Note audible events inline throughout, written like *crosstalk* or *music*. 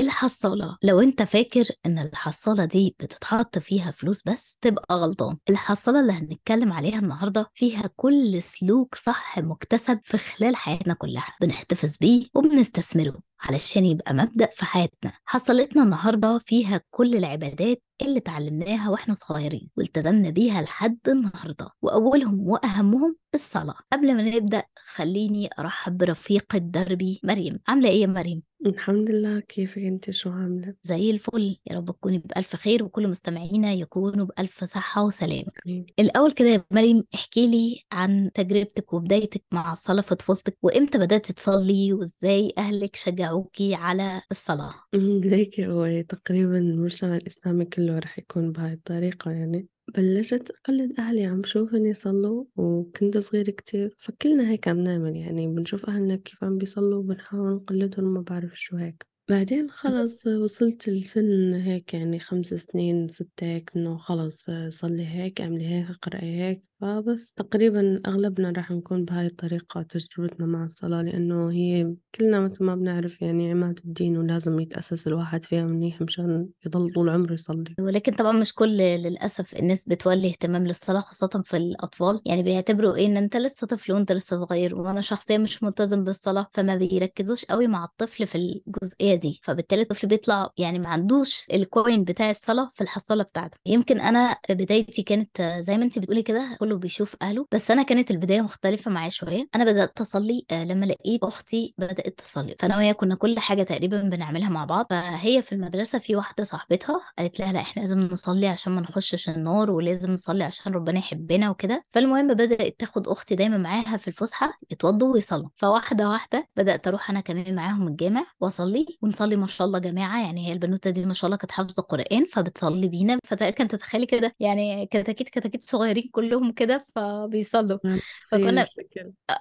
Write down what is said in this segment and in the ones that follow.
الحصالة. لو أنت فاكر إن الحصالة دي بتتحط فيها فلوس بس تبقى غلطان. الحصالة اللي هنتكلم عليها النهاردة فيها كل سلوك صح مكتسب في خلال حياتنا كلها. بنحتفظ بيه وبنستثمره. علشان يبقى مبدأ في حياتنا. حصلتنا النهاردة فيها كل العبادات اللي اتعلمناها وإحنا صغيرين والتزمنا بيها لحد النهارده. وأولهم وأهمهم الصلاة. قبل ما نبدأ خليني أرحب برفيقه دربي مريم. عاملة إيه يا مريم؟ الحمد لله. كيفك أنت؟ شو عاملة؟ زي الفل. يا رب تكوني بألف خير وكل مستمعينا يكونوا بألف صحة وسلام آمين. الأول كده يا مريم احكي لي عن تجربتك وبدايتك مع الصلاة في طفولتك وإمتى بدأت تصلي؟ وإزاي أهلك شجعوكي على الصلاة. *laughs* هيك هو تقريبا المجتمع الإسلامي كله رح يكون بهاي الطريقة يعني. بلشت أقلد أهلي عم شوفهم يصلوا وكنت صغيرة كتير فكلنا هيك عم نعمل يعني. بنشوف أهلنا كيف عم بيصلوا وبنحاول نقلدهم وما بعرف شو هيك. بعدين خلص وصلت لسن هيك يعني خمس سنين ست هيك إنه خلص صلي هيك اعملي هيك اقرأي هيك. فبس تقريبا أغلبنا راح نكون بهاي الطريقة تجربتنا مع الصلاة لأنه هي كلنا مثل ما بنعرف يعني عماد الدين ولازم يتأسس الواحد فيها منيح مشان يضل طول عمره يصلي. ولكن طبعا مش كل للأسف الناس بتولي اهتمام للصلاة خاصة في الأطفال. يعني بيعتبروا إيه إن أنت لسه طفل وأنت لسه صغير وأنا شخصيا مش ملتزم بالصلاة فما بيركزوش قوي مع الطفل في الجزئية دي. فبالتالي الطفل بيطلع يعني ما عندوش الكوين بتاع الصلاة في الحصالة بتاعته. يمكن أنا بدايتي كانت زي ما أنت بتقولي كده كله بيشوف أهله بس أنا كانت البداية مختلفة معايا شوية. أنا بدأت أصلي آه، لما لقيت أختي بدأت تصلي. فأنا وهي كنا كل حاجة تقريبا بنعملها مع بعض. فهي في المدرسة في واحدة صاحبتها قالت لها لا إحنا لازم نصلي عشان ما نخشش النار ولازم نصلي عشان ربنا يحبنا وكده. فالمهم بدأت تاخد أختي دايما معاها في الفسحة يتوضوا ويصلوا. فواحدة واحدة بدأت أروح أنا كمان معاهم الجامع وأصلي ونصلي ما شاء الله جماعة. يعني هي البنوتة دي ما شاء الله كانت حافظة قرآن فبتصلي بينا. فكانت تتخيلي كده؟ يعني كتاكيت كتاكيت صغيرين كلهم كده فبيصلوا. فكنا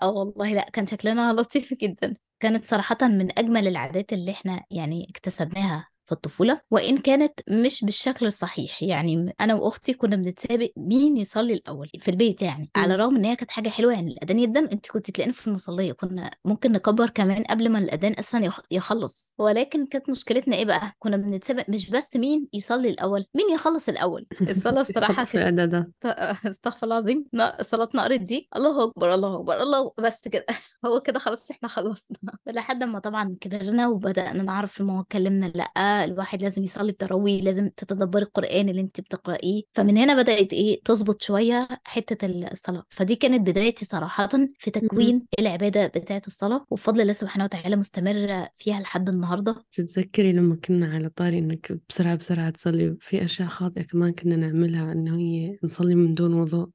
آه والله لأ كان شكلنا لطيف جدا. كانت صراحة من أجمل العادات اللي إحنا يعني اكتسبناها. في الطفولة وإن كانت مش بالشكل الصحيح. يعني أنا وأختي كنا بنتسابق مين يصلي الأول في البيت يعني على مم. الرغم إن هي كانت حاجة حلوة يعني الأذان يدن أنت كنت تلاقينا في المصلية. كنا ممكن نكبر كمان قبل ما الأذان أصلا يخ- يخلص. ولكن كانت مشكلتنا إيه بقى؟ كنا بنتسابق مش بس مين يصلي الأول مين يخلص الأول. الصلاة *laughs* بصراحة في *laughs* استغفر الله العظيم صلاة نقرت دي. الله أكبر الله أكبر الله بس كده. *laughs* هو كده خلاص إحنا خلصنا. لحد ما طبعا كبرنا وبدأنا نعرف الموضوع اتكلمنا لأ الواحد لازم يصلي بتراويح لازم تتدبري القرآن اللي انت بتقرأيه. فمن هنا بدأت إيه تظبط شوية حتة الصلاة. فدي كانت بدايتي صراحة في. تكوين العبادة بتاعة الصلاة. وبفضل الله سبحانه وتعالى مستمرة فيها لحد النهاردة. تتذكري لما كنا على طاري إنك بسرعة بسرعة تصلي في أشياء خاطئة كمان كنا نعملها إنه هي نصلي من دون وضوء.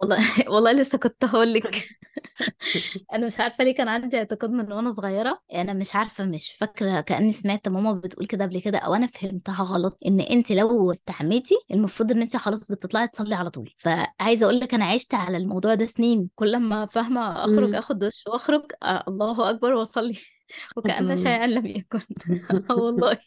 والله *laughs* والله لسه كنت هقول لك. *laughs* *laughs* أنا مش عارفة ليه كان عندي اعتقاد من وأنا صغيرة. أنا مش عارفة مش فاكرة كأني سمعت ماما بتقول كده. قبل كده أو أنا فهمتها غلط إن انت لو استحميتي المفروض إن انت خلاص بتطلعي تصلي على طول. فعايزة أقول لك أنا عشت على الموضوع ده سنين. كل ما فاهمة أخرج مم. آخد دش وأخرج آه الله أكبر وأصلي. وكأن شيئا لم يكن. *laughs* والله.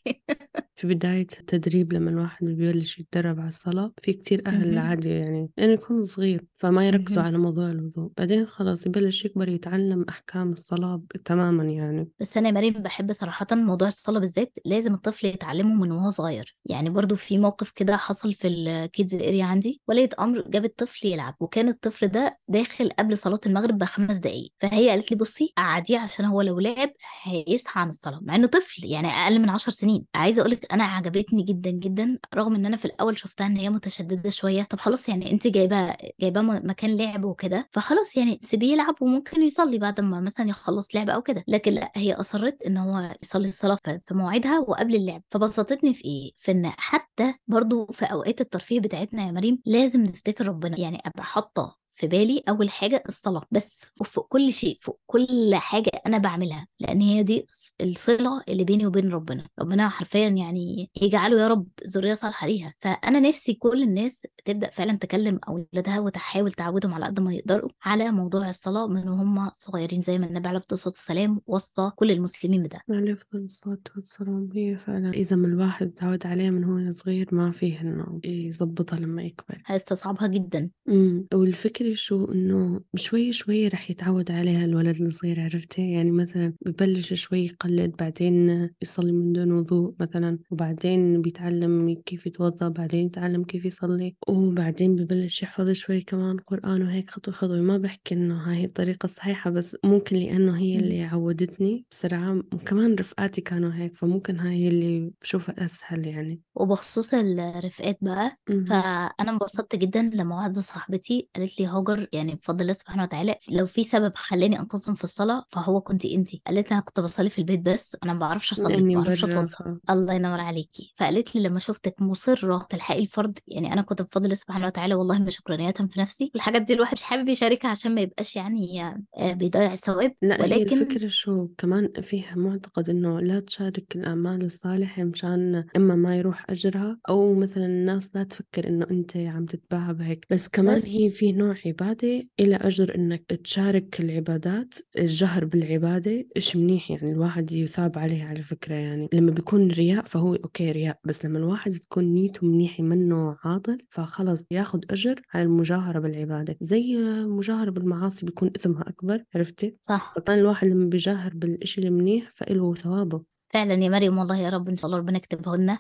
في بداية التدريب لما الواحد بيبلش يتدرب على الصلاة في كتير أهل. عادي يعني لأنه يكون صغير فما يركزوا. على موضوع الوضوء. بعدين خلاص يبلش يكبر يتعلم أحكام الصلاة تماما يعني. بس أنا يا مريم بحب صراحة موضوع الصلاة بالذات لازم الطفل يتعلمه من وهو صغير. يعني برضو في موقف كده حصل في ال kids area عندي ولية أمر جابت طفل يلعب وكان الطفل ده داخل قبل صلاة المغرب بخمس دقائق فهي قالت لي بصي قعديه عشان هو لو لعب هيسهى عن الصلاة مع إنه طفل يعني أقل من عشر سنين. عايزة أقول لك أنا عجبتني جدا جدا رغم إن أنا في الأول شفتها إن هي متشددة شوية. طب خلاص يعني انت جايباه م- مكان لعب وكده فخلاص يعني سيبيه يلعب وممكن يصلي بعد ما مثلا يخلص لعب أو كده. لكن لأ هي أصرت إن هو يصلي الصلاة في موعدها وقبل اللعب. فبسطتني في إيه؟ في إن حتى برضو في أوقات الترفيه بتاعتنا يا مريم لازم نفتكر ربنا. يعني أبقى حاطة في بالي أول حاجة الصلاة بس فوق كل شيء فوق كل حاجة أنا بعملها لأن هي دي الصلة اللي بيني وبين ربنا. ربنا حرفيا يعني يجعله يا رب ذرية صالحة ليها. فأنا نفسي كل الناس تبدأ فعلا تكلم أولادها وتحاول تعودهم على قد ما يقدروا على موضوع الصلاة من وهم صغيرين زي ما النبي عليه الصلاة والسلام وصى كل المسلمين بده. عليه أفضل الصلاة والسلام. هي فعلا إذا ما الواحد تعود عليه من هو صغير ما فيه إنه يظبطها لما يكبر. هيستصعبها جدا. امم والفكرة تخيلي شو إنه شوي شوي رح يتعود عليها الولد الصغير عرفتي؟ يعني مثلا ببلش شوي يقلد بعدين يصلي من دون وضوء مثلا وبعدين بيتعلم كيف يتوضأ بعدين يتعلم كيف يصلي وبعدين ببلش يحفظ شوي كمان قرآن وهيك خطوة خطوة. ما بحكي إنه هاي الطريقة الصحيحة بس ممكن لأنه هي اللي عودتني بسرعة. وكمان رفقاتي كانوا هيك فممكن هاي اللي بشوفها أسهل يعني. وبخصوص الرفقات بقى مهم. فأنا انبسطت جدا لما واحدة صاحبتي قالت لي هاجر يعني بفضل الله سبحانه وتعالى لو في سبب خلاني انتظم في الصلاة فهو كنت انتي قالت لي أنا كنت بصلي في البيت بس أنا ما بعرفش أصلي ما بعرفش ف... الله ينور عليكي فقالت لي لما شفتك مصرة تلحقي الفرض يعني أنا كنت بفضل الله سبحانه وتعالى والله ما شكرانية في نفسي. والحاجات دي الواحد مش حابب يشاركها عشان ما يبقاش يعني آه، بيضيع الثواب. لا هي ولكن الفكرة شو؟ كمان فيها معتقد إنه لا تشارك الأعمال الصالحة مشان إما ما يروح أجرها أو مثلا الناس لا تفكر إنه أنت عم تتباهى بهيك. بس كمان بس هي في نوع عبادة إلى أجر إنك تشارك العبادات الجهر بالعبادة إيش منيح يعني الواحد يثاب عليه على فكرة يعني. لما بيكون رياء فهو أوكي رياء بس لما الواحد تكون نيته منيحة منه عاطل فخلص ياخد أجر على المجاهرة بالعبادة. زي المجاهرة بالمعاصي بيكون إثمها أكبر عرفتي؟ صح. فكان الواحد لما بيجاهر بالإشي المنيح فإله ثوابه. فعلا يا مريم والله يا رب إن شاء الله ربنا يكتبه لنا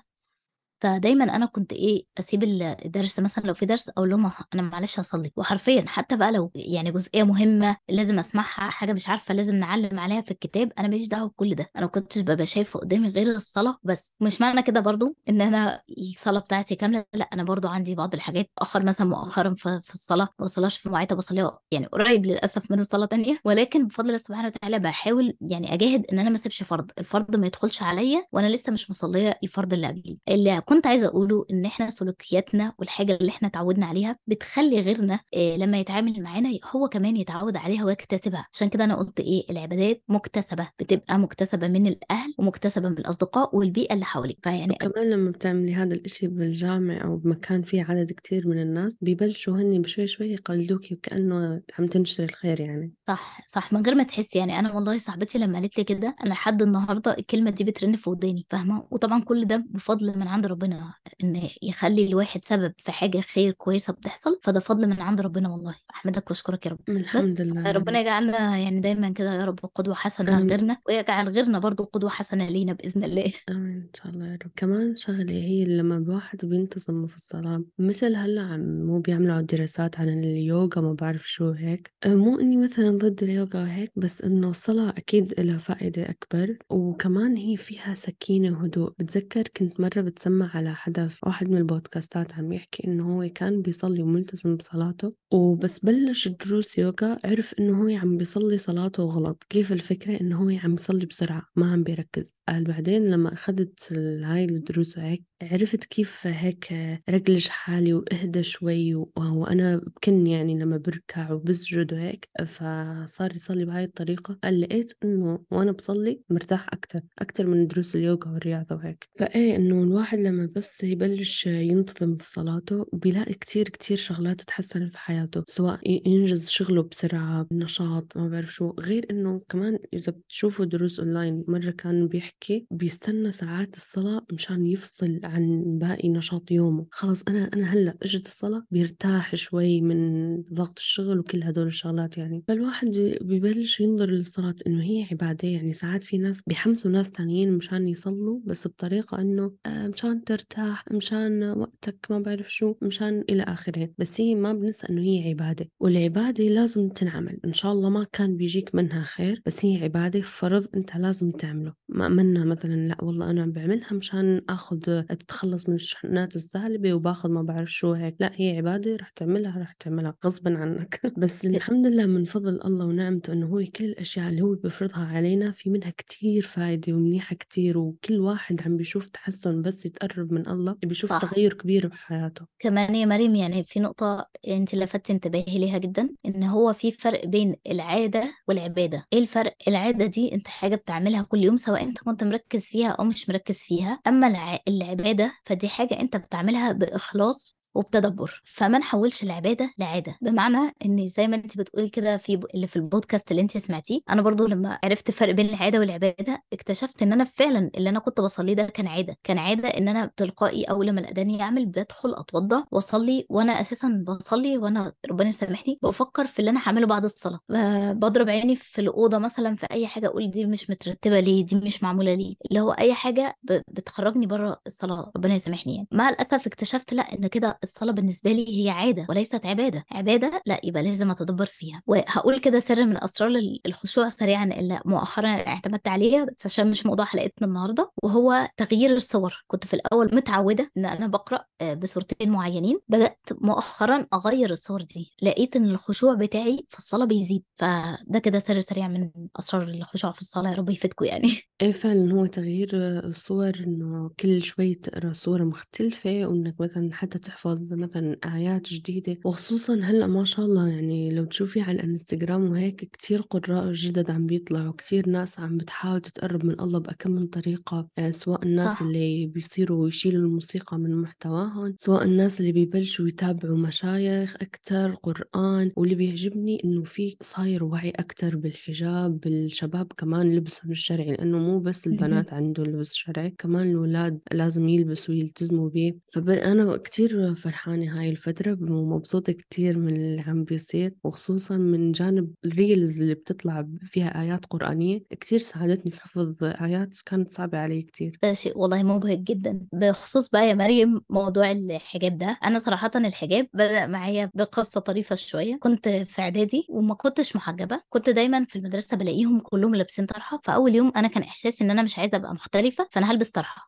فدايما أنا كنت إيه أسيب الدرس مثلا لو في درس أقول لهم أنا معلش هصلي. وحرفيا حتى بقى لو يعني جزئية مهمة لازم أسمعها حاجة مش عارفة لازم نعلم عليها في الكتاب أنا ماليش دعوة بكل ده. أنا ما كنتش ببقى شايفة قدامي غير الصلاة بس. مش معنى كده برضو إن أنا الصلاة بتاعتي كاملة لأ أنا برضو عندي بعض الحاجات أخر مثلا مؤخرا في, الصلاة ما بصلاش في مواعيدها بصليها يعني قريب للأسف من الصلاة تانية. ولكن بفضل الله سبحانه وتعالى بحاول يعني أجاهد إن أنا ما أسيبش فرض. الفرض ما يدخلش عليا وأنا لسه مش مصلية الفرض اللي قبلي اللي كنت عايزة أقوله إن إحنا سلوكياتنا والحاجة اللي إحنا اتعودنا عليها بتخلي غيرنا إيه لما يتعامل معانا هو كمان يتعود عليها ويكتسبها. عشان كده أنا قلت إيه العبادات مكتسبة بتبقى مكتسبة من الأهل ومكتسبة من الأصدقاء والبيئة اللي حواليك. فيعني وكمان لما بتعملي هذا الإشي بالجامع أو بمكان فيه عدد كتير من الناس بيبلشوا هني بشوي شوي يقلدوكي وكأنه عم تنشري الخير يعني. صح صح. من غير ما تحسي يعني. أنا والله صاحبتي لما قالت لي كده أنا لحد النهارده الكلمة دي بترن في وداني فاهمة؟ وطبعا كل ده بفضل من عند ربنا. إن يخلي الواحد سبب في حاجة خير كويسة بتحصل فده فضل من عند ربنا والله. أحمدك وأشكرك يا رب. الحمد بس لله ربنا رب. يجعلنا يعني دايما كده يا رب قدوة حسنة آمين. لغيرنا ويجعل غيرنا برضو قدوة حسنة لينا بإذن الله. آمين إن شاء الله يا رب. كمان شغلة هي لما الواحد بينتظم في الصلاة مثل هلأ عم مو بيعملوا دراسات عن اليوغا ما بعرف شو هيك. آه، مو إني مثلا ضد اليوغا وهيك بس إنه الصلاة أكيد لها فائدة أكبر. وكمان هي فيها سكينة وهدوء. بتذكر كنت مرة بتسمع على حدا في واحد من البودكاستات عم يحكي إنه هو كان بيصلي وملتزم بصلاته وبس بلش دروس يوغا عرف إنه هو عم بيصلي صلاته غلط. كيف الفكرة إنه هو عم يصلي بسرعة؟ ما عم بيركز. قال بعدين لما أخذت ال- هاي الدروس وهيك عرفت كيف هيك رجلج حالي وإهدى شوي و- وأنا بكن يعني لما بركع وبسجد وهيك فصار يصلي بهاي الطريقة. قال لقيت إنه وأنا بصلي مرتاح أكتر أكتر من دروس اليوغا والرياضة وهيك. فإيه إنه الواحد لما بس يبلش ينتظم في صلاته بيلاقي كتير كتير شغلات تتحسن في حياته سواء ينجز شغله بسرعة نشاط ما بعرف شو. غير إنه كمان إذا بتشوفوا دروس أونلاين مرة كان بيحكي بيستنى ساعات الصلاة مشان يفصل عن باقي نشاط يومه. خلص أنا أنا هلأ إجت الصلاة بيرتاح شوي من ضغط الشغل وكل هدول الشغلات يعني. فالواحد ببلش ينظر للصلاة إنه هي عبادة يعني ساعات في ناس بيحمسوا ناس تانيين مشان يصلوا بس بطريقة إنه آه، مشان ترتاح مشان وقتك ما بعرف شو مشان إلى آخره. بس هي ما بننسى إنه هي عبادة. والعبادة لازم تنعمل. إن شاء الله ما كان بيجيك منها خير بس هي عبادة فرض أنت لازم تعمله. ما منا مثلا لأ والله أنا بعملها مشان آخذ أتخلص من الشحنات السالبة وباخذ ما بعرف شو هيك. لا هي عبادة رح تعملها رح تعملها غصبا عنك. *laughs* بس الحمد لله من فضل الله ونعمته إنه هو كل الأشياء اللي هو بيفرضها علينا في منها كتير فايدة ومنيحة كتير وكل واحد عم بيشوف تحسن بس يتقرب من الله بيشوف صح. تغير كبير بحياته. كمان يا مريم يعني في نقطة أنت لفتت انتباهي ليها جدا إن هو في فرق بين العادة والعبادة. إيه الفرق؟ العادة دي أنت حاجة بتعملها كل يوم سواء أنت كنت مركز فيها أو مش مركز فيها. أما الع... العبادة فدي حاجة أنت بتعملها بإخلاص وبتدبر فما نحولش العبادة لعادة بمعنى إن زي ما انت بتقولي كده في اللي في البودكاست اللي انت سمعتيه أنا برضو لما عرفت الفرق بين العادة والعبادة اكتشفت إن أنا فعلا اللي أنا كنت بصليه ده كان عادة. كان عادة إن أنا تلقائي أول لما الأذان يعمل بدخل أتوضى وأصلي وأنا أساسا بصلي وأنا ربنا يسامحني بفكر في اللي أنا هعمله بعد الصلاة. بضرب عيني في الأوضة مثلا في أي حاجة أقول دي مش مترتبة ليه دي مش معمولة ليه. اللي هو أي حاجة بتخرجني بره الصلاة ربنا يسامحني يعني. مع الأسف اكتشفت لأ إن كده الصلاة بالنسبة لي هي عادة وليست عبادة. عبادة لا يبقى لازم أتدبر فيها. وهقول كده سر من اسرار ال- الخشوع سريعا اللي مؤخرا اعتمدت عليه بس عشان مش موضوع حلقتنا النهارده وهو تغيير الصور. كنت في الأول متعودة إن أنا بقرأ آه، بصورتين معينين. بدأت مؤخرا أغير الصور دي. لقيت إن الخشوع بتاعي في الصلاة بيزيد. فده كده سر سريع من أسرار الخشوع في الصلاة. يا رب يفيدكم يعني. *laughs* إيه فعلا هو تغيير الصور إنه كل شوي تقرأ صورة مختلفة وإنك مثلا حتى تحفظ مثلا آيات جديدة وخصوصا هلأ ما شاء الله يعني لو تشوفي على الإنستغرام وهيك كتير قراء جدد عم بيطلعوا كتير ناس عم بتحاول تتقرب من الله بأكم من طريقة آه، سواء الناس صح اللي بيصيروا يشيلوا الموسيقى من محتواهم سواء الناس اللي بيبلشوا يتابعوا مشايخ أكتر قرآن واللي بيعجبني إنه في صاير وعي أكتر بالحجاب بالشباب كمان لبسهم الشرعي لأنه مو بس. البنات عندهم لبس شرعي كمان الولاد لازم يلبسوا ويلتزموا بيه فأنا كتير فرحانة هاي الفترة ومبسوطة كتير من اللي عم بيصير وخصوصا من جانب الريلز اللي بتطلع فيها آيات قرآنية. كتير ساعدتني في حفظ آيات كانت صعبة علي كتير. ده شيء والله مبهج جدا. بخصوص بقى يا مريم موضوع الحجاب ده. أنا صراحة الحجاب بدأ معايا بقصة طريفة شوية. كنت في إعدادي وما كنتش محجبة. كنت دايما في المدرسة بلاقيهم كلهم لابسين طرحة. فأول يوم أنا كان إحساسي إن أنا مش عايزة أبقى مختلفة فأنا هلبس طرحة.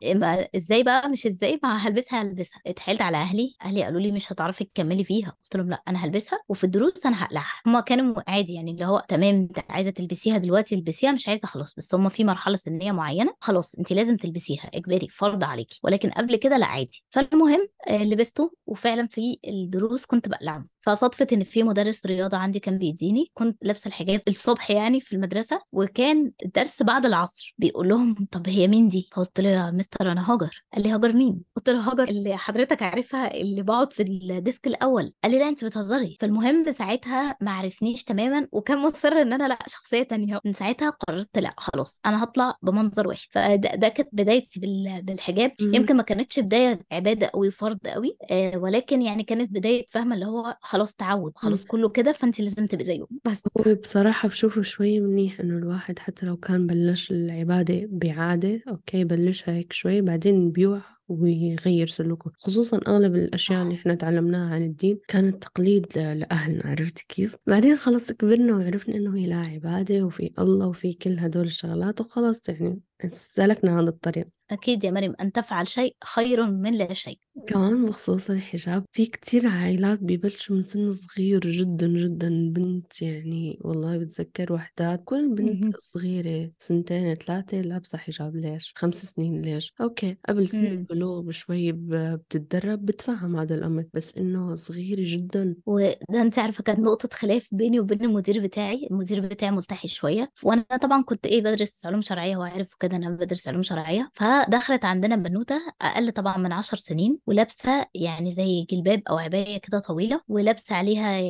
إزاي بقى؟ مش إزاي؟ ما هلبسها هلبسها. اتحايلت على أهلي. أهلي قالوا لي مش هتعرفي تكملي فيها. قلت لهم لا أنا هلبسها وفي الدروس أنا هقلعها. هما كانوا عادي يعني اللي هو تمام أنت عايزة تلبسيها دلوقتي البسيها مش عايزة خلاص. بس هما في مرحلة سنية معينة خلاص أنت لازم تلبسيها. إجباري فرض عليكي. ولكن قبل كده لا عادي. فالمهم آه، لبسته وفعلا في الدروس كنت بقلعه فصدفة إن في مدرس رياضة عندي كان بيديني كنت لابسة الحجاب الصبح يعني في المدرسة وكان الدرس بعد العصر بيقول لهم طب هي مين دي؟ فقلت له يا مستر أنا هاجر. قال لي هاجر مين؟ قلت له هاجر اللي حضرتك عارفها اللي بقعد في ال desk الأول. قال لي لا أنت بتهزري. فالمهم ساعتها ما عرفنيش تماما وكان مصر إن أنا لا شخصية تانية. من ساعتها قررت لا خلاص أنا هطلع بمنظر وحش فده ده كانت بدايتي بال- بالحجاب. يمكن ما كانتش بداية عبادة قوي فرض قوي آه ولكن يعني كانت بداية فاهمة اللي هو خلاص تعود خلاص كله كده فانت لازم تبقي زيه. بس. بصراحة بشوفه شوي منيح إنه الواحد حتى لو كان بلش العبادة بعادة okay بلشها هيك شوي بعدين بيوعى. ويغير سلوكه. خصوصا أغلب الأشياء اللي إحنا تعلمناها عن الدين كانت تقليد لأهلنا عرفتي كيف؟ بعدين خلاص كبرنا وعرفنا إنه هي لا عبادة وفي الله وفي كل هدول الشغلات وخلاص يعني سلكنا هذا الطريق. أكيد يا مريم أن تفعل شيء خير من لا شيء. كمان بخصوص الحجاب في كتير عائلات بيبلشوا من سن صغير جدا جدا بنت يعني والله بتذكر وحدات كل بنت. صغيرة سنتين ثلاثة لابسة حجاب ليش؟ خمس سنين ليش؟ okay قبل سن مم. البلوغ بشوي بتتدرب بتفهم هذا الأمر. بس إنه صغيرة جدا. وده أنت عارفة كانت نقطة خلاف بيني وبين المدير بتاعي. المدير بتاعي ملتحي شوية. وأنا طبعا كنت إيه بدرس علوم شرعية هو عارف كده أنا بدرس علوم شرعية. فدخلت عندنا بنوتة أقل طبعا من عشر سنين ولابسة يعني زي جلباب أو عباية كده طويلة ولابسة عليها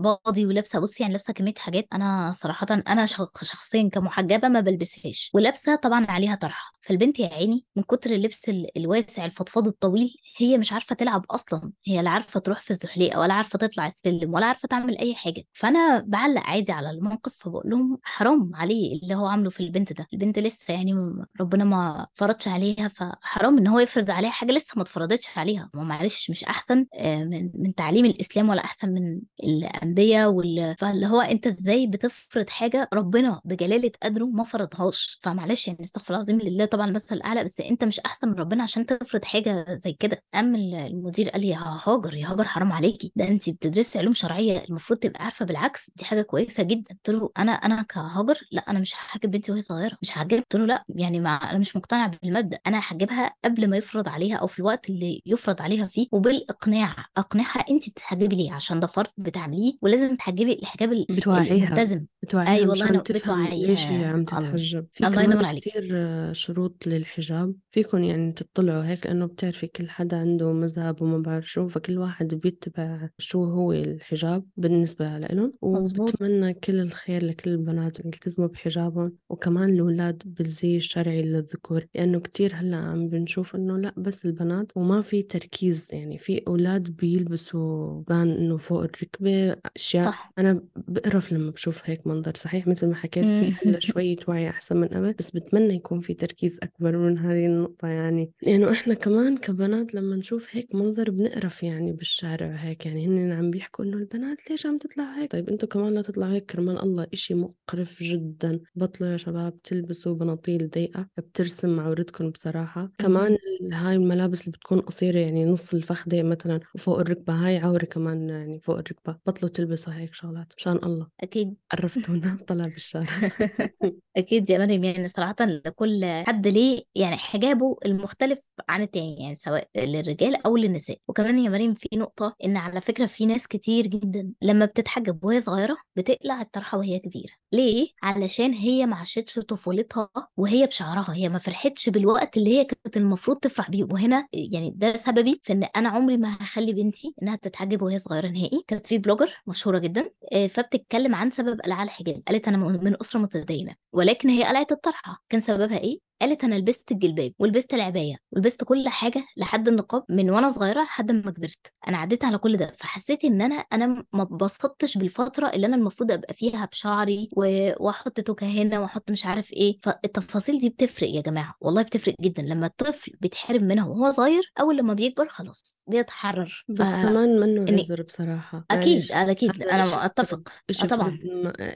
باضي ولابسة بصي يعني لابسة كمية حاجات أنا صراحة أنا شخ- شخصيا كمحجبة ما بلبسهاش. ولابسة طبعا عليها طرحة. فالبنت يا عيني من كتر اللبس ال- الواسع الفضفاض الطويل هي مش عارفة تلعب أصلا هي لا عارفة تروح في الزحليقه ولا عارفة تطلع السلم ولا عارفة تعمل أي حاجة. فأنا بعلق عادي على الموقف فبقول لهم حرام عليه اللي هو عامله في البنت ده. البنت لسه يعني ربنا ما فرضش عليها فحرام إن هو يفرض عليها حاجة لسه ما اتفرضتش عليها. ما معلش مش أحسن آه، من من تعليم الإسلام ولا أحسن من الأنبياء وال... فاللي هو أنت إزاي بتفرض حاجة ربنا بجلالة قدره ما فرضهاش؟ فمعلش يعني استغفر الله العظيم لله طبعا المثل الأعلى بس أنت مش أحسن من ربنا عشان تفرض حاجة زي كده قام المدير قال لي هاجر يا هاجر حرام عليكي ده انت بتدرسي علوم شرعية المفروض تبقى عارفة بالعكس دي حاجة كويسة جدا. قلت له أنا أنا كهاجر لأ أنا مش هحجب بنتي وهي صغيرة مش هحجبها قلت له لأ يعني ما أنا مش مقتنع بالمبدأ أنا هحجبها قبل ما يفرض عليها أو في الوقت اللي يفرض عليها فيه وبالإقناع أقنعها انت بتحجبي ليه عشان ده فرض بتعمليه ولازم تحجبي الحجاب ال- بتوعيها. الملتزم. بتوعيها اي والله أنا تفهم ليش هي بتوعيها عم تتحجب. في الله ينور عليك. كتير آه، شروط للحجاب فيكم يعني تطلعوا هيك لأنه بتعرفي كل حدا عنده مذهب وما بعرف شو فكل واحد بيتبع شو هو الحجاب بالنسبة لإلهم. مظبوط. وبتمنى كل الخير لكل البنات يلتزموا بحجابهم. وكمان الأولاد بالزي الشرعي للذكور لأنه كتير هلأ عم بنشوف إنه لأ بس البنات وما في تركيز. يعني في أولاد بيلبسوا بان إنه فوق الركبة أشياء صح. أنا بقرف لما بشوف هيك منظر. صحيح مثل ما حكيت في هلأ شوية وعي أحسن من قبل بس بتمنى يكون في تركيز أكبر من هذه النقطة يعني. لأنه إحنا كمان كبنات لما نشوف هيك منظر بنقرف يعني بالشارع هيك يعني هن عم بيحكوا إنه البنات ليش عم تطلع هيك؟ طيب أنتوا كمان لا تطلعوا هيك كرمال الله إشي مقرف جدا. بطلوا يا شباب تلبسوا بناطيل ضيقة بترسم عورتكم بصراحة. كمان هاي الملابس اللي بتكون قصيرة يعني نص الفخذة مثلا وفوق الركبة هاي عورة كمان يعني فوق الركبة. بطلوا تلبسوا هيك شغلات مشان الله. أكيد. عرفتونا *laughs* طلع بالشارع. أكيد يا مريم يعني صراحة لكل حد ليه يعني حجابه المختلف عن التاني يعني سواء للرجال أو للنساء. وكمان يا مريم في نقطة إن على فكرة في ناس كتير جدا لما بتتحجب وهي صغيرة بتقلع الطرحة وهي كبيرة. ليه؟ علشان هي ما عاشتش طفولتها وهي بشعرها. هي ما فرحتش بالوقت اللي هي كانت المفروض تفرح بيه. وهنا يعني ده سببي في إن أنا عمري ما هخلي بنتي إنها تتحجب وهي صغيرة نهائي. كانت في بلوجر مشهورة جدا آه، فبتتكلم عن سبب قلعها الحجاب. قالت أنا من أسرة متدينة ولكن هي قلعت الطرحة. كان سببها إيه؟ قالت أنا لبست الجلباب ولبست العباية ولبست كل حاجة لحد النقاب من وأنا صغيرة لحد ما كبرت. أنا عديت على كل ده. فحسيت إن أنا أنا ما اتبسطتش بالفترة اللي أنا المفروض أبقى فيها بشعري و- وأحط توكة هنا وأحط مش عارف إيه. فالتفاصيل دي بتفرق يا جماعة. والله بتفرق جدا. لما الطفل بيتحرم منها وهو صغير أول لما بيكبر خلاص بيتحرر. ف بس كمان منه إني عذر بصراحة. أكيد معلش. أكيد. أنا أتفق. طبعا.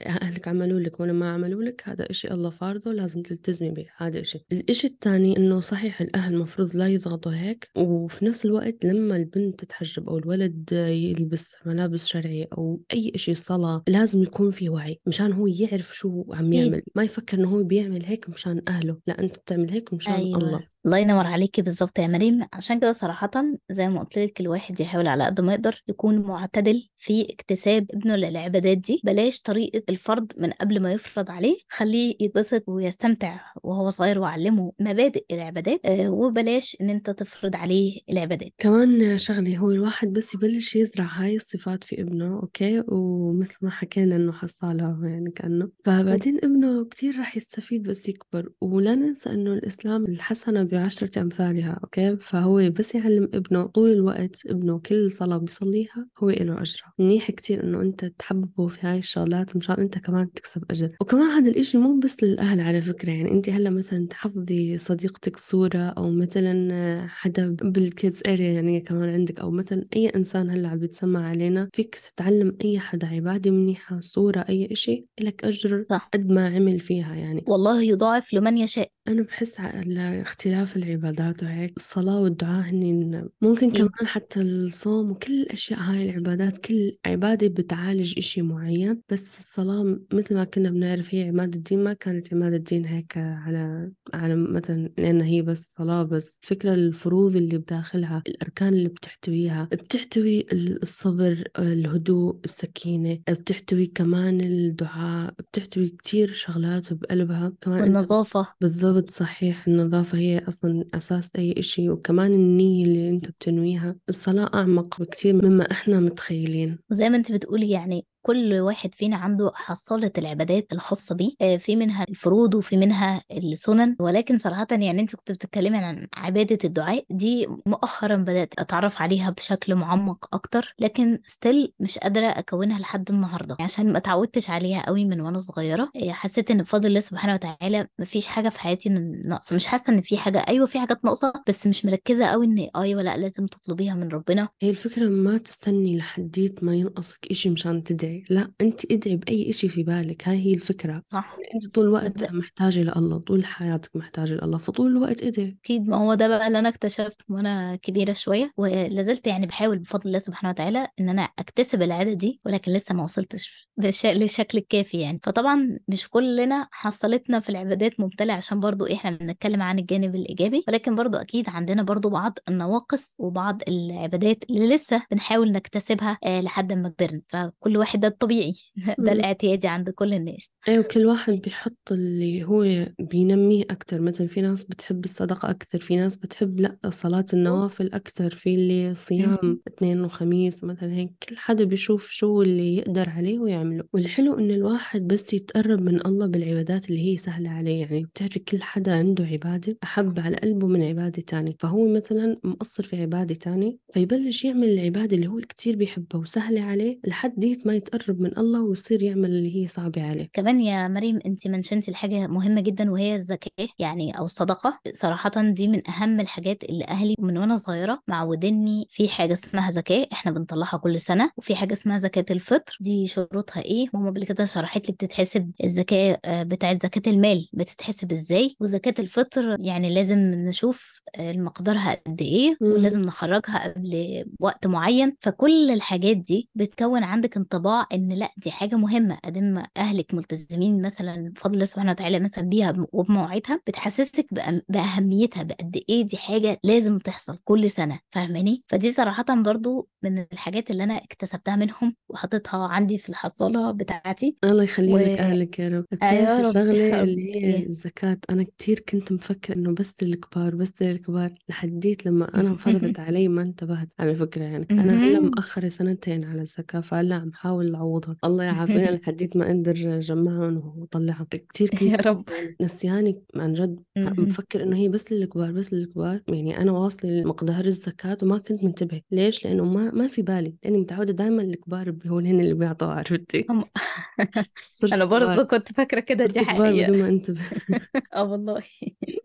أهلك عملوا لك ولا ما عملوا لك هذا إشي الله فارضه لازم تلتزمي به. هذا إشي الإشي الثاني إنه صحيح الأهل مفروض لا يضغطوا هيك وفي نفس الوقت لما البنت تتحجب أو الولد يلبس ملابس شرعية أو أي إشي صلاة لازم يكون في وعي مشان هو يعرف شو عم أكيد يعمل. ما يفكر إنه هو بيعمل هيك مشان أهله لا أنت بتعمل هيك مشان الله أيوه. الله. ينور عليكي بالظبط يا مريم. عشان كده صراحة زي ما قلت لك الواحد يحاول على قد ما يقدر يكون معتدل في اكتساب ابنه للعبادات دي. بلاش طريقة الفرض من قبل ما يفرض عليه خليه يتبسط ويستمتع وهو صغير وعلمه مبادئ العبادات آه، وبلاش إن أنت تفرض عليه العبادات. كمان شغلة هو الواحد بس يبلش يزرع هاي الصفات في ابنه okay؟ ومثل ما حكينا إنه حصالة يعني كأنه. فبعدين ابنه كتير رح يستفيد بس يكبر. ولا ننسى إنه الإسلام الحسنة بعشرة أمثالها okay؟ فهو بس يعلم ابنه طول الوقت ابنه كل صلاة بيصليها هو له أجرها منيح كتير إنه أنت تحببه في هاي الشغلات مشان أنت كمان تكسب أجر. وكمان هذا الإشي مو بس للأهل على فكرة يعني أنت هلأ مثلا تحفظي صديقتك سورة أو مثلا حدا بال kids area يعني كمان عندك أو مثلا أي إنسان هلأ عم بيتسمع علينا فيك تتعلم أي حدا عبادة منيحة سورة أي إشي لك أجر صح. قد ما عمل فيها يعني. والله يضاعف لمن يشاء. أنا بحس على اختلاف العبادات وهيك الصلاة والدعاء هن ممكن أكيد كمان حتى الصوم وكل الأشياء هاي العبادات كل عبادة بتعالج إشي معين بس الصلاة مثل ما كنا بنعرف هي عماد الدين ما كانت عماد الدين هيك على على مثلا لأنها هي بس صلاة بس الفكرة الفروض اللي بداخلها الأركان اللي بتحتويها بتحتوي الصبر الهدوء السكينة بتحتوي كمان الدعاء بتحتوي كتير شغلات بقلبها. كمان أنت والنظافة. بالضبط صحيح النظافة هي أصلا أساس أي إشي. وكمان النية اللي أنت بتنويها الصلاة أعمق بكتير مما إحنا متخيلين. وزي ما أنت بتقولي يعني كل واحد فينا عنده حصالة العبادات الخاصة بيه آه، في منها الفروض وفي منها السنن. ولكن صراحة يعني انت كنت بتتكلمي عن عبادة الدعاء دي مؤخرا بدأت أتعرف عليها بشكل معمق أكتر لكن ستيل مش قادرة أكونها لحد النهاردة. عشان ما اتعودتش عليها قوي من وأنا صغيرة آه، حسيت إن بفضل الله سبحانه وتعالى مفيش حاجة في حياتي ناقصة. مش حاسة إن في حاجة أيوة في حاجات ناقصة بس مش مركزة قوي إن أيوة لأ لازم تطلبيها من ربنا. هي الفكرة ما تستني لحديت ما ينقصك إشي مشان تدعي. لا أنت ادعي بأي إشي في بالك هاي هي الفكرة. صح. يعني أنت طول الوقت وده محتاجة لله طول حياتك محتاجة لله فطول الوقت ادعي. أكيد ما هو ده بقى اللي أنا اكتشفته وأنا كبيرة شوية ولازلت يعني بحاول بفضل الله سبحانه وتعالى إن أنا أكتسب العادة دي ولكن لسه ما وصلتش بش... للشكل الكافي يعني. فطبعا مش كلنا حصلتنا في العبادات ممتلئه عشان برضو إحنا بنتكلم عن الجانب الإيجابي ولكن برضو أكيد عندنا برضو بعض النواقص وبعض العبادات اللي لسه بنحاول نكتسبها آه لحد ما كبرنا. فكل واحد ده الطبيعي *laughs* ده. الاعتيادي عند كل الناس. أيوه كل واحد بيحط اللي هو بينميه أكتر. مثلا في ناس بتحب الصدقة أكتر في ناس بتحب لأ صلاة مظبوط النوافل أكتر في اللي. صيام اثنين وخميس مثلا هيك. كل حدا بيشوف شو اللي يقدر عليه ويعمله. والحلو إن الواحد بس يتقرب من الله بالعبادات اللي هي سهلة عليه. يعني بتعرفي كل حدا عنده عبادة أحب على قلبه من عبادة تاني فهو مثلا مقصر في عبادة تاني فيبلش يعمل العبادة اللي هو كتير بيحبها وسهلة عليه لحد ديت ما يتقرب من الله ويصير يعمل اللي هي صعبة عليه. كمان يا مريم انت منشنتي الحاجة مهمة جدا وهي الزكاة يعني أو الصدقة. صراحة دي من أهم الحاجات اللي أهلي من وأنا صغيرة معوديني في حاجة اسمها زكاة. إحنا بنطلعها كل سنة وفي حاجة اسمها زكاة الفطر. دي شروطها إيه؟ ماما قبل كده شرحت لي بتتحسب الزكاة آه، بتاعت زكاة المال. بتتحسب إزاي؟ وزكاة الفطر يعني لازم نشوف المقدارها قد إيه مم. ولازم نخرجها قبل وقت معين. فكل الحاجات دي بتكون عندك انطباع إن لأ دي حاجة مهمة. أدام أهلك ملتزمين مثلا بفضل الله سبحانه وتعالى مثلا بيها وبمواعيدها بتحسسك بأهميتها بقد إيه دي حاجة لازم تحصل كل سنة. فاهماني؟ فدي صراحة برضو من الحاجات اللي أنا اكتسبتها منهم وحطيتها عندي في الحصالة بتاعتي. الله و يخلي لك أهلك يا رب. آه بتعرفي رب. *laughs* اللي هي. الزكاة. أنا كتير كنت مفكرة إنه بس للكبار بس للكبار لحديت لما أنا فرضت علي ما انتبهت على فكرة يعني. أنا مهم. مأخرة سنتين على الزكاة فهلا عم حاول أعوضها. الله يعافينا *laughs* لحديت ما أقدر أجمعهم وأطلعها كتير كنت يا رب. نسيانة عن جد. مفكر إنه هي بس للكبار بس للكبار. يعني أنا واصلة لمقدار الزكاة وما كنت منتبهة. ليش؟ لأنه ما ما في بالي. لأني متعودة دايما الكبار هو هن اللي بيعطوا عرفتي؟ *laughs* كبار. برضه كنت فاكرة كده دي كبار بدون ما أنتبه. *laughs* آه والله.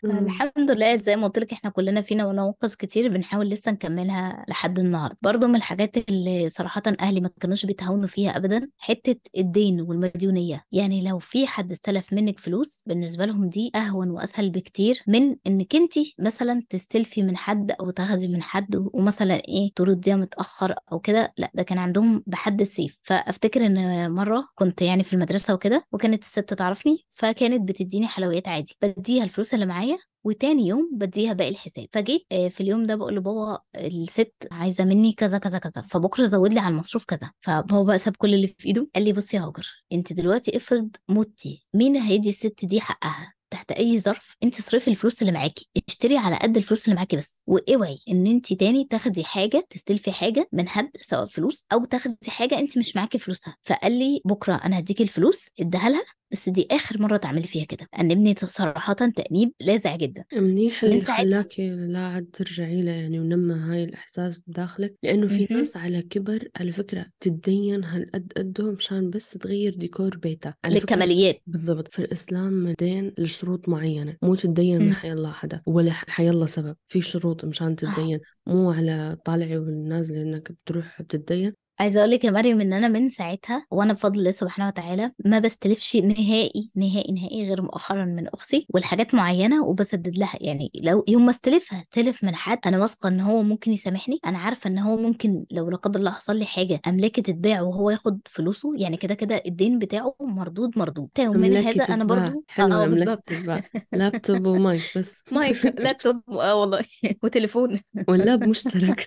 آه. الحمد لله زي ما قلت لك إحنا كلنا فينا نواقص كتير بنحاول لسه نكملها لحد النهارده. برضه من الحاجات اللي صراحة أهلي ما كانوش بيتهاونوا فيها ابدا حتة الدين والمديونية. يعني لو في حد استلف منك فلوس بالنسبة لهم دي أهون وأسهل بكتير من إنك أنت مثلا تستلفي من حد أو تاخدي من حد ومثلا إيه ترديها متأخر أو كده. لا ده كان عندهم بحد السيف. فأفتكر إن مرة كنت يعني في المدرسة وكده وكانت الست تعرفني فكانت بتديني حلويات عادي. بديها الفلوس اللي معايا وتاني يوم بديها باقي الحساب. فجيت آه، في اليوم ده بقول لبابا الست عايزة مني كذا كذا كذا. فبكرة زود لي على المصروف كذا. فبابا بقى ساب كل اللي في إيده قال لي بصي يا هاجر أنت دلوقتي افرض متي مين هيدي الست دي حقها؟ تحت أي ظرف انت اصرفي الفلوس اللي معاكي اشتري على قد الفلوس اللي معاكي بس وأوعي إن انت تاني تاخدي حاجة تستلفي حاجة من حد سواء فلوس أو تاخدي حاجة انت مش معاكي فلوسها. فقال لي بكرة أنا هديكي الفلوس اديها لها بس دي آخر مرة تعملي فيها كده. انبني صراحة تأنيب لاذع جدا. منيح من اللي خلاكي لا عاد ترجعي له يعني ونمى هاي الإحساس بداخلك لأنه في مهم. ناس على كبر على فكرة تتدين هالقد قده مشان بس تغير ديكور بيتها. على للكماليات. بالضبط. في الإسلام دين لشروط معينة مو تتدين من مم. حيالله حدا ولا حيالله سبب. في شروط مشان تتدين مو على طالعي والنازلة إنك بتروح بتتدين. عايزة أقول لك يا مريم إن أنا من ساعتها وأنا بفضل الله سبحانه وتعالى ما بستلفش نهائي نهائي نهائي غير مؤخرا من أختي والحاجات معينة وبسدد لها. يعني لو يوم ما استلفها استلف من حد أنا واثقة إن هو ممكن يسامحني. أنا عارفة إن هو ممكن لو لا قدر الله حصل لي حاجة املاكي تتباع وهو ياخد فلوسه يعني كده كده الدين بتاعه مردود مردود. ومن هذا أنا برضو حلوة آه أملاكي بالظبط. لابتوب *laughs* ومايك بس. مايك لابتوب *laughs* آه والله. *laughs* وتليفون. واللاب مشترك.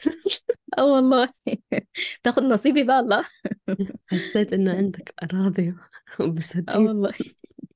آه والله. *laughs* تاخد نصيبي بقى الله. حسيت إنه عندك أراضي *laughs* آه وبساتين. والله.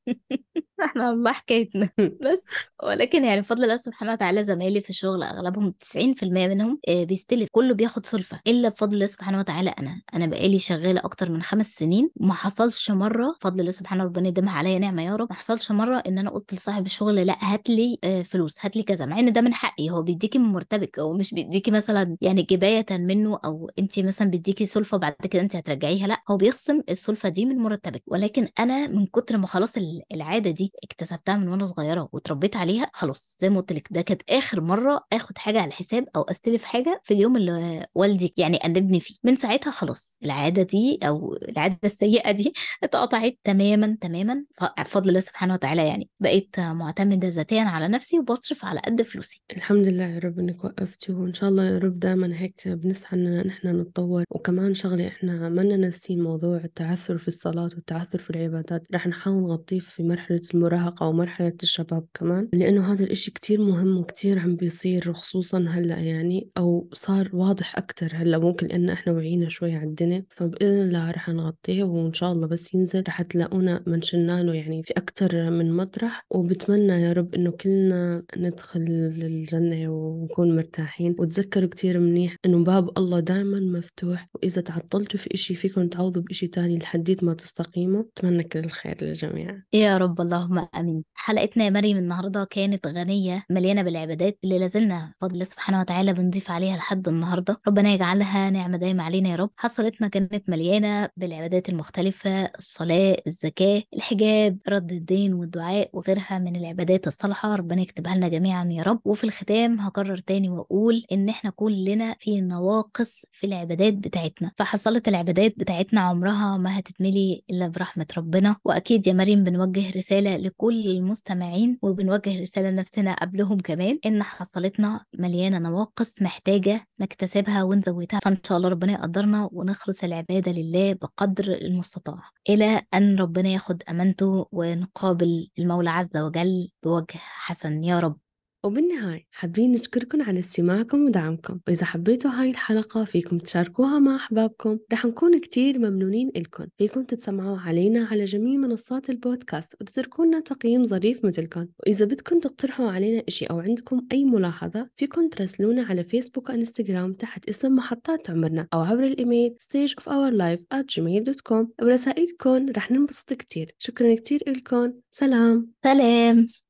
*laughs* إحنا الله حكايتنا. *laughs* بس ولكن يعني بفضل الله سبحانه وتعالى زمايلي في الشغل أغلبهم 90% منهم آه، بيستلف كله بياخد سلفة. إلا بفضل الله سبحانه وتعالى أنا. أنا بقالي شغالة أكتر من خمس سنين. وما حصلش مرة بفضل الله سبحانه ربنا يديمها عليا نعمة يا رب. ما حصلش مرة إن أنا قلت لصاحب الشغل لأ هات لي آه، فلوس هات لي كذا مع إن ده من حقي. هو بيديكي من مرتبك هو مش بيديكي مثلا يعني جباية منه أو انت مثلا بيديكي سلفة بعد كده انت هترجعيها لأ. هو بيخصم السلفة دي من مرتبك. ولكن أنا من كتر ما خلاص ال- العادة دي اكتسبتها من وأنا صغيرة واتربيت عليها خلاص زي ما قلت لك ده كانت آخر مرة آخد حاجة على الحساب أو أستلف حاجة في اليوم اللي والدي يعني أنبني فيه. من ساعتها خلاص العادة دي أو العادة السيئة دي *laughs* اتقطعت تماما تماما. بفضل الله سبحانه وتعالى يعني بقيت معتمدة ذاتيا على نفسي وبصرف على قد فلوسي. الحمد لله يا رب إنك وقفتي وإن شاء الله يا رب دائما هيك بنسعى ان نحن نتطور. وكمان شغلة إحنا ما ناسين موضوع التعثر في الصلاة والتعثر في العبادات رح نحاول نغطيه في مرحلة المراهقة ومرحلة الشباب كمان لأنه هذا الإشي كتير مهم وكتير عم بيصير خصوصا هلأ يعني أو صار واضح أكتر. هلأ ممكن لأن إحنا وعينا شوي على الدنيا فبإذن الله رح نغطيه وإن شاء الله بس ينزل. رح تلاقونا منشنا له يعني في أكتر من مطرح. وبتمنى يا رب إنه كلنا ندخل الجنة ونكون مرتاحين. وتذكروا كتير منيح إنه باب الله دائما مفتوح. وإذا تعطلتوا في إشي فيكم تعوضوا بإشي تاني لحديت ما تستقيموا. أتمنى كل الخير للجميع. يا رب اللهم آمين. حلقتنا يا مريم النهارده كانت غنية مليانة بالعبادات اللي لازلنا بفضل الله سبحانه وتعالى بنضيف عليها لحد النهارده. ربنا يجعلها نعمة دايما علينا يا رب. حصلتنا كانت مليانة بالعبادات المختلفة الصلاة الزكاة الحجاب رد الدين والدعاء وغيرها من العبادات الصالحة. ربنا يكتبها لنا جميعا يا رب. وفي الختام هكرر تاني وأقول إن إحنا كلنا في نواقص في العبادات بتاعتنا. فحصلت العبادات بتاعتنا عمرها ما هتتملي إلا برحمة ربنا. وأكيد يا مريم بنوجه رسالة لكل المستمعين وبنوجه رسالة لنفسنا قبلهم كمان إن حصلتنا مليانة نواقص محتاجة نكتسبها ونزودها. فإن شاء الله ربنا يقدرنا ونخلص العبادة لله بقدر المستطاع. إلى أن ربنا ياخد أمانته ونقابل المولى عز وجل بوجه حسن. يا رب. وبالنهاية حابين نشكركم على استماعكم ودعمكم وإذا حبيتوا هاي الحلقة فيكم تشاركوها مع أحبابكم رح نكون كتير ممنونين إلكم فيكم تتسمعوا علينا على جميع منصات البودكاست وتتركونا تقييم ظريف مثلكم وإذا بدكم تقترحوا علينا إشي أو عندكم أي ملاحظة فيكم تراسلونا على فيسبوك وإنستغرام تحت اسم محطات عمرنا أو عبر الإيميل stageofourlife at gmail.com برسائلكم رح ننبسط كتير. شكرا كتير إلكم سلام. سلام.